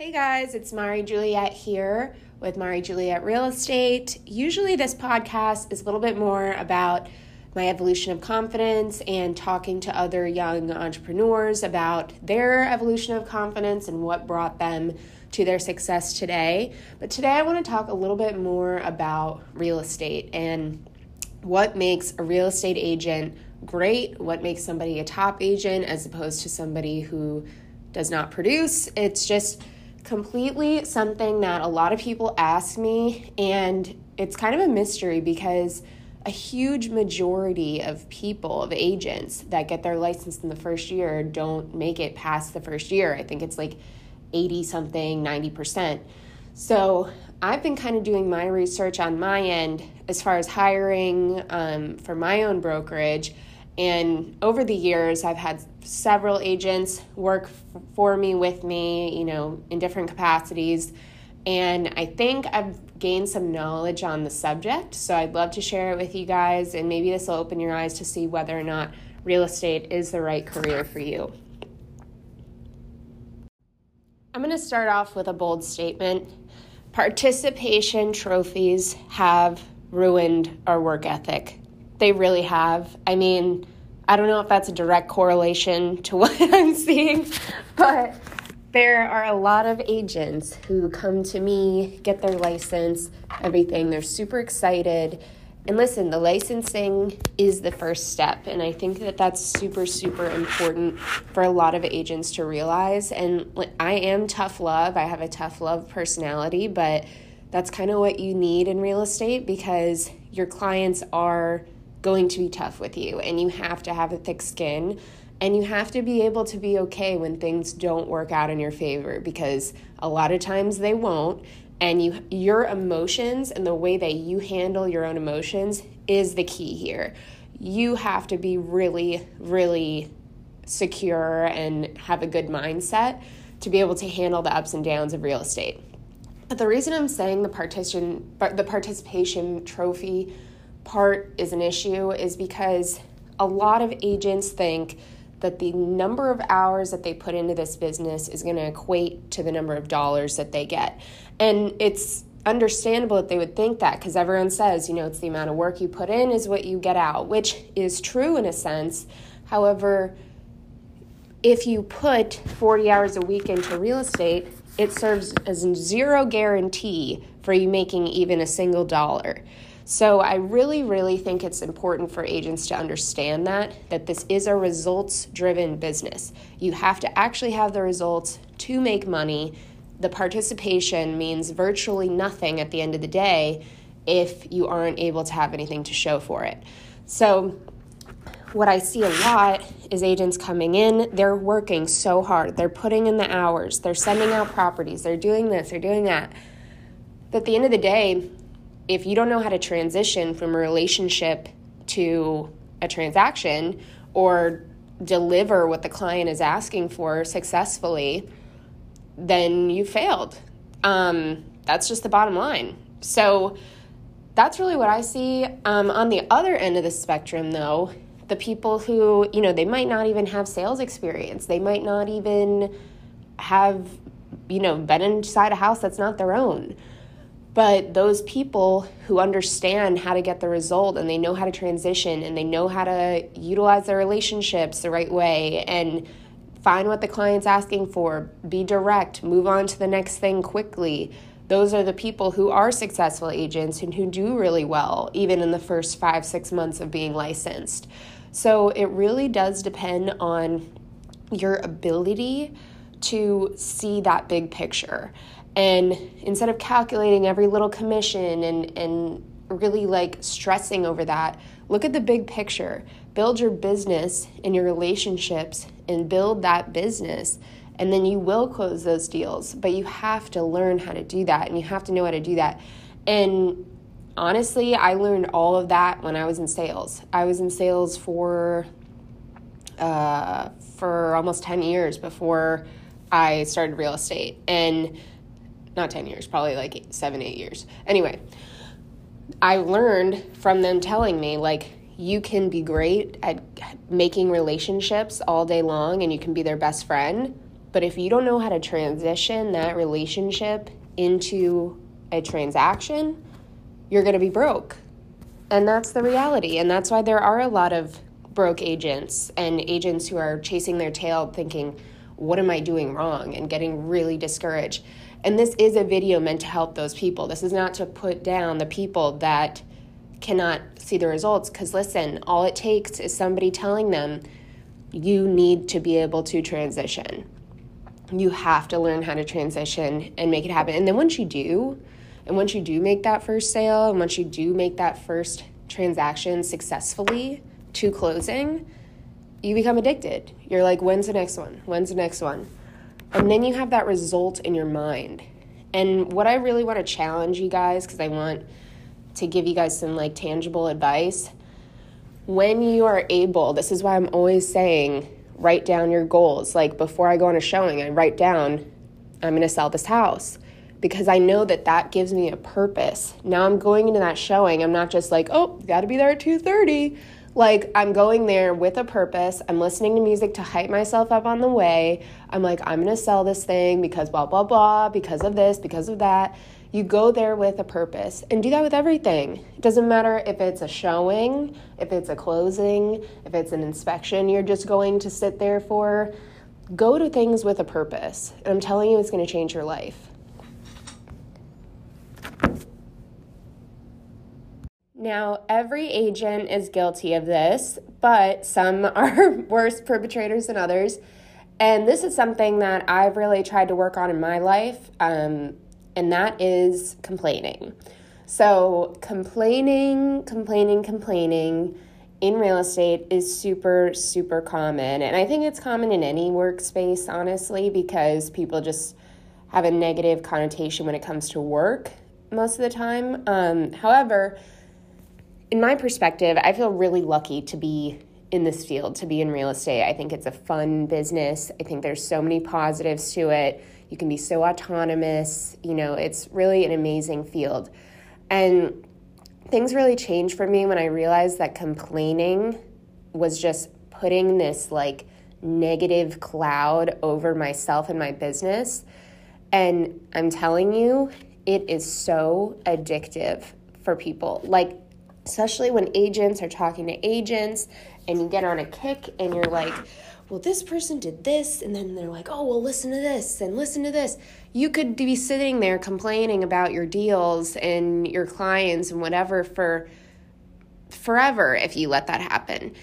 Hey guys, it's Mari Juliette here with Mari Juliette Real Estate. Usually, this podcast is a little bit more about my evolution of confidence and talking to other young entrepreneurs about their evolution of confidence and what brought them to their success today. But today, I want to talk a little bit more about real estate and what makes a real estate agent great, what makes somebody a top agent as opposed to somebody who does not produce. It's just completely something that a lot of people ask me, and it's kind of a mystery because a huge majority of people, of agents that get their license in the first year, don't make it past the first year. I think it's like 80 something, 90%. So I've been kind of doing my research on my end as far as hiring um, for my own brokerage. And over the years, I've had several agents work for me, with me, you know, in different capacities. And I think I've gained some knowledge on the subject. So I'd love to share it with you guys. And maybe this will open your eyes to see whether or not real estate is the right career for you. I'm going to start off with a bold statement. Participation trophies have ruined our work ethic. They really have. I mean, I don't know if that's a direct correlation to what I'm seeing, but there are a lot of agents who come to me, get their license, everything. They're super excited. And listen, the licensing is the first step. And I think that that's super, super important for a lot of agents to realize. And I am tough love, I have a tough love personality, but that's kind of what you need in real estate because your clients are going to be tough with you and you have to have a thick skin and you have to be able to be okay when things don't work out in your favor because a lot of times they won't and you your emotions and the way that you handle your own emotions is the key here. You have to be really really secure and have a good mindset to be able to handle the ups and downs of real estate. But the reason i'm saying the partition the participation trophy part is an issue is because a lot of agents think that the number of hours that they put into this business is going to equate to the number of dollars that they get. And it's understandable that they would think that because everyone says, you know, it's the amount of work you put in is what you get out, which is true in a sense. However, if you put 40 hours a week into real estate, it serves as zero guarantee for you making even a single dollar. So I really, really think it's important for agents to understand that, that this is a results driven business. You have to actually have the results to make money. The participation means virtually nothing at the end of the day if you aren't able to have anything to show for it. So what I see a lot is agents coming in, they're working so hard, they're putting in the hours, they're sending out properties, they're doing this, they're doing that. But at the end of the day, if you don't know how to transition from a relationship to a transaction or deliver what the client is asking for successfully, then you failed. Um, that's just the bottom line. So that's really what I see. Um, on the other end of the spectrum, though, the people who, you know, they might not even have sales experience, they might not even have, you know, been inside a house that's not their own. But those people who understand how to get the result and they know how to transition and they know how to utilize their relationships the right way and find what the client's asking for, be direct, move on to the next thing quickly. Those are the people who are successful agents and who do really well, even in the first five, six months of being licensed. So it really does depend on your ability to see that big picture. And instead of calculating every little commission and, and really like stressing over that, look at the big picture. Build your business and your relationships and build that business. And then you will close those deals. But you have to learn how to do that and you have to know how to do that. And honestly, I learned all of that when I was in sales. I was in sales for uh, for almost 10 years before I started real estate. And not 10 years, probably like eight, seven, eight years. Anyway, I learned from them telling me, like, you can be great at making relationships all day long and you can be their best friend, But if you don't know how to transition that relationship into a transaction, you're going to be broke. And that's the reality. And that's why there are a lot of broke agents and agents who are chasing their tail thinking, what am I doing wrong? and getting really discouraged. And this is a video meant to help those people. This is not to put down the people that cannot see the results. Because listen, all it takes is somebody telling them, you need to be able to transition. You have to learn how to transition and make it happen. And then once you do, and once you do make that first sale, and once you do make that first transaction successfully to closing, you become addicted. You're like, when's the next one? When's the next one? And then you have that result in your mind. And what I really want to challenge you guys, because I want to give you guys some like tangible advice, when you are able, this is why I'm always saying, write down your goals. Like before I go on a showing, I write down, I'm going to sell this house because I know that that gives me a purpose. Now I'm going into that showing. I'm not just like, oh, got to be there at 2:30. Like I'm going there with a purpose. I'm listening to music to hype myself up on the way. I'm like, I'm to sell this thing because blah blah blah, because of this, because of that. You go there with a purpose and do that with everything. It doesn't matter if it's a showing, if it's a closing, if it's an inspection you're just going to sit there for. Go to things with a purpose. And I'm telling you, it's to change your life. Now, every agent is guilty of this, but some are worse perpetrators than others. And this is something that I've really tried to work on in my life, um, and that is complaining. So, complaining, complaining, complaining in real estate is super, super common. And I think it's common in any workspace, honestly, because people just have a negative connotation when it comes to work most of the time. Um, however, in my perspective, I feel really lucky to be in this field, to be in real estate. I think it's a fun business. I think there's so many positives to it. You can be so autonomous. You know, it's really an amazing field. And things really changed for me when I realized that complaining was just putting this like negative cloud over myself and my business. And I'm telling you, it is so addictive for people. Like, especially when agents are talking to agents and you get on a kick and you're like, well, this person did this, and then they're like, oh, well, listen to this and listen to this. You could be sitting there complaining about your deals and your clients and whatever for forever if you let that happen.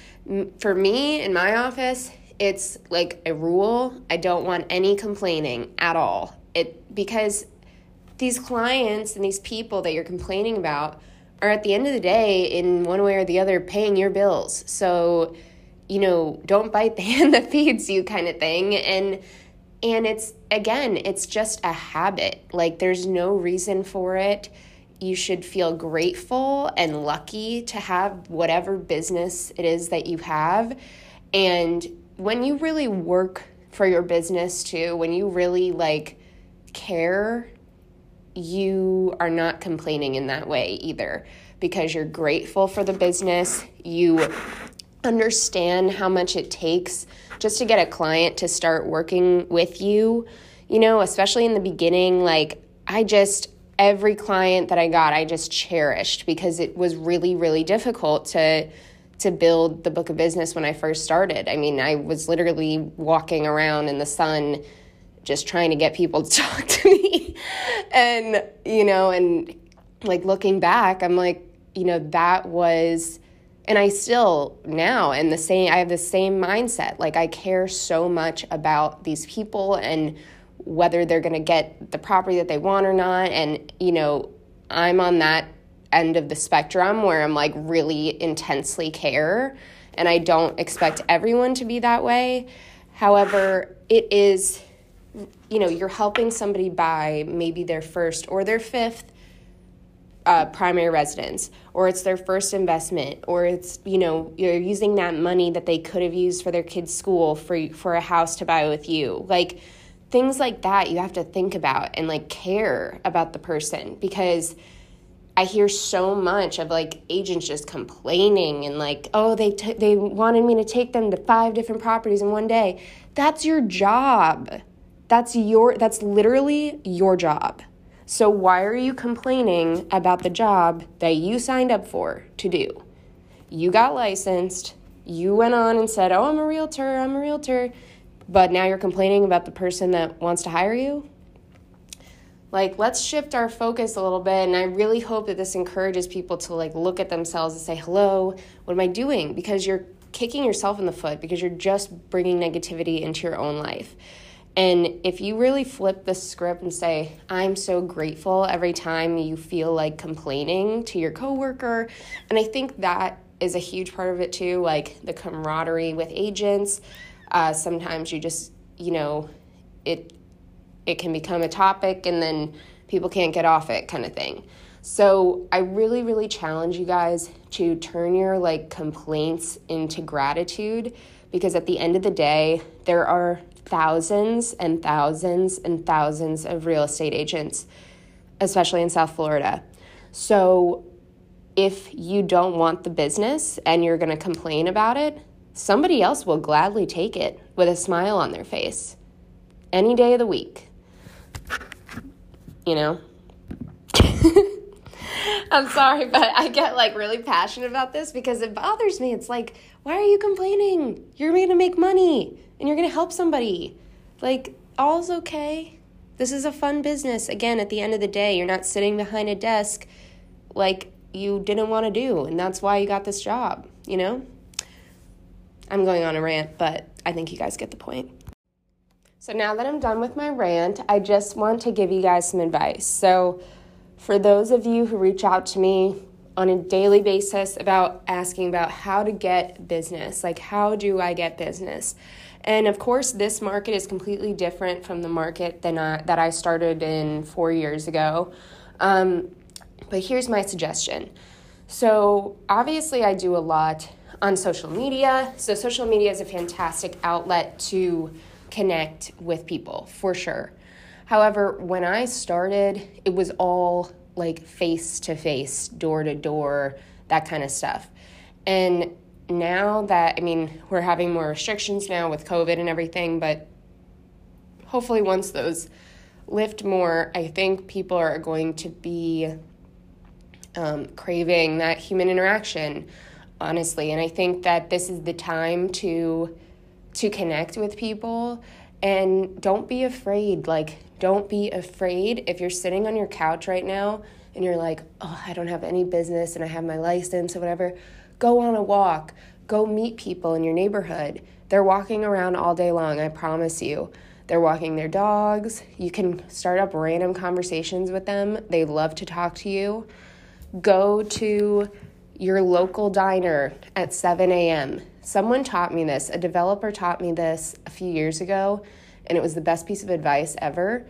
For me in my office, it's like a rule. I don't want any complaining at all. It because these clients and these people that you're complaining about are at the end of the day, in one way or the other, paying your bills. So, you know, don't bite the hand that feeds you kind of thing. And and it's again, it's just a habit. Like there's no reason for it. You should feel grateful and lucky to have whatever business it is that you have. And when you really work for your business too, when you really like care you are not complaining in that way either because you're grateful for the business. You understand how much it takes just to get a client to start working with you. You know, especially in the beginning, like I just, every client that I got, I just cherished because it was really, really difficult to to build the book of business when I first started. I mean, I was literally walking around in the sun just trying to get people to talk to me. and, you know, and like looking back, I'm like, you know, that was and I still now and the same I have the same mindset. Like I care so much about these people and whether they're going to get the property that they want or not and you know, I'm on that end of the spectrum where I'm like really intensely care and I don't expect everyone to be that way. However, it is you know, you're helping somebody buy maybe their first or their fifth uh, primary residence, or it's their first investment, or it's you know you're using that money that they could have used for their kids' school for for a house to buy with you, like things like that. You have to think about and like care about the person because. I hear so much of like agents just complaining and like, oh, they t- they wanted me to take them to five different properties in one day. That's your job That's your that's literally your job. So why are you complaining about the job that you signed up for to do? You got licensed, you went on and said, "Oh, I'm a realtor, I'm a realtor." But now you're complaining about the person that wants to hire you? Like, let's shift our focus a little bit. And I really hope that this encourages people to like look at themselves and say, hello, what am I doing? Because you're kicking yourself in the foot because you're just bringing negativity into your own life. And if you really flip the script and say, I'm so grateful every time you feel like complaining to your coworker, and I think that is a huge part of it too, like the camaraderie with agents. Uh, sometimes you just, you know, it it can become a topic and then people can't get off it kind of thing. So I really, really challenge you guys to turn your like complaints into gratitude because at the end of the day, there are thousands and thousands and thousands of real estate agents, especially in South Florida. So if you don't want the business and you're going to complain about it, somebody else will gladly take it with a smile on their face any day of the week. You know? I'm sorry, but I get like really passionate about this because it bothers me. It's like, why are you complaining? You're going to make money and you're going to help somebody. Like, all's okay. This is a fun business. Again, at the end of the day, you're not sitting behind a desk like you didn't want to do, and that's why you got this job, you know? I'm going on a rant, but I think you guys get the point. So now that I'm done with my rant, I just want to give you guys some advice. So, for those of you who reach out to me on a daily basis about asking about how to get business, like how do I get business? And of course, this market is completely different from the market than I, that I started in four years ago. Um, but here's my suggestion. So, obviously, I do a lot on social media. So, social media is a fantastic outlet to connect with people for sure. However, when I started, it was all like face to face, door to door, that kind of stuff. And now that, I mean, we're having more restrictions now with COVID and everything, but hopefully once those lift more, I think people are going to be um, craving that human interaction, honestly. And I think that this is the time to to connect with people and don't be afraid. Like, don't be afraid if you're sitting on your couch right now and you're like, oh, I don't have any business and I have my license or whatever. Go on a walk, go meet people in your neighborhood. They're walking around all day long, I promise you. They're walking their dogs. You can start up random conversations with them. They love to talk to you. Go to your local diner at 7 a.m. Someone taught me this, a developer taught me this a few years ago, and it was the best piece of advice ever.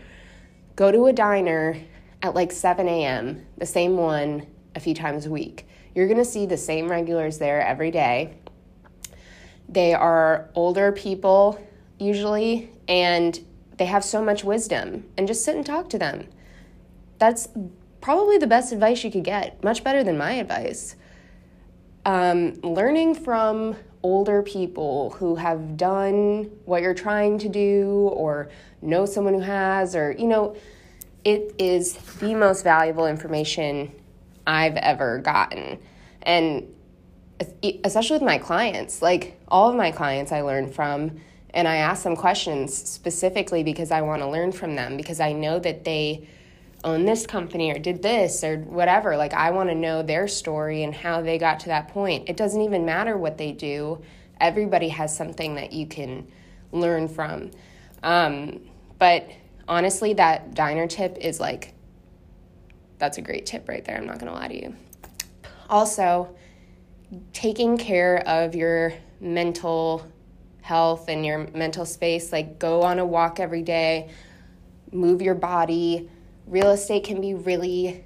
Go to a diner at like 7 a.m., the same one a few times a week. You're gonna see the same regulars there every day. They are older people, usually, and they have so much wisdom, and just sit and talk to them. That's probably the best advice you could get, much better than my advice. Um, learning from older people who have done what you're trying to do or know someone who has, or, you know, it is the most valuable information I've ever gotten. And especially with my clients, like all of my clients I learn from, and I ask them questions specifically because I want to learn from them because I know that they own this company or did this or whatever. Like, I want to know their story and how they got to that point. It doesn't even matter what they do, everybody has something that you can learn from. Um, but honestly, that diner tip is like, that's a great tip right there. I'm not going to lie to you. Also, taking care of your mental health and your mental space, like go on a walk every day, move your body real estate can be really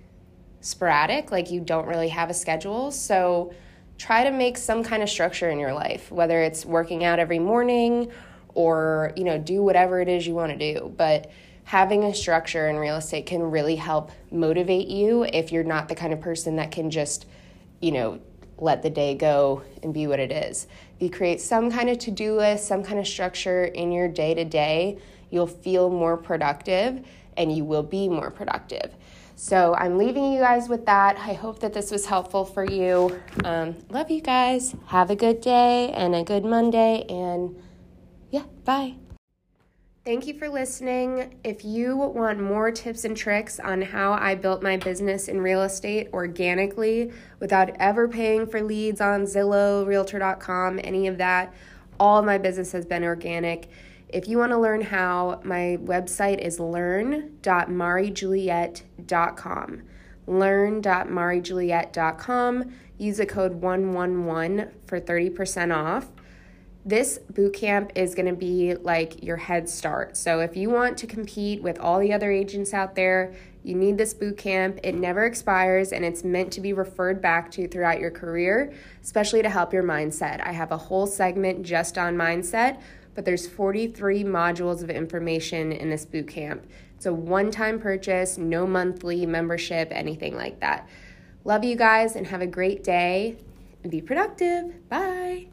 sporadic, like you don't really have a schedule. So try to make some kind of structure in your life, whether it's working out every morning or, you know, do whatever it is you want to do. But having a structure in real estate can really help motivate you if you're not the kind of person that can just, you know, let the day go and be what it is. If you create some kind of to do list, some kind of structure in your day to day, you'll feel more productive and you will be more productive. So I'm leaving you guys with that. I hope that this was helpful for you. Um, love you guys. Have a good day and a good Monday. And yeah, bye. Thank you for listening. If you want more tips and tricks on how I built my business in real estate organically without ever paying for leads on Zillow, Realtor.com, any of that, all my business has been organic. If you want to learn how, my website is learn.marijuliet.com. Learn.marijuliet.com. Use the code 111 for 30% off this boot camp is going to be like your head start. So if you want to compete with all the other agents out there, you need this boot camp. It never expires and it's meant to be referred back to throughout your career, especially to help your mindset. I have a whole segment just on mindset, but there's 43 modules of information in this boot camp. It's a one-time purchase, no monthly membership, anything like that. Love you guys and have a great day and be productive. Bye.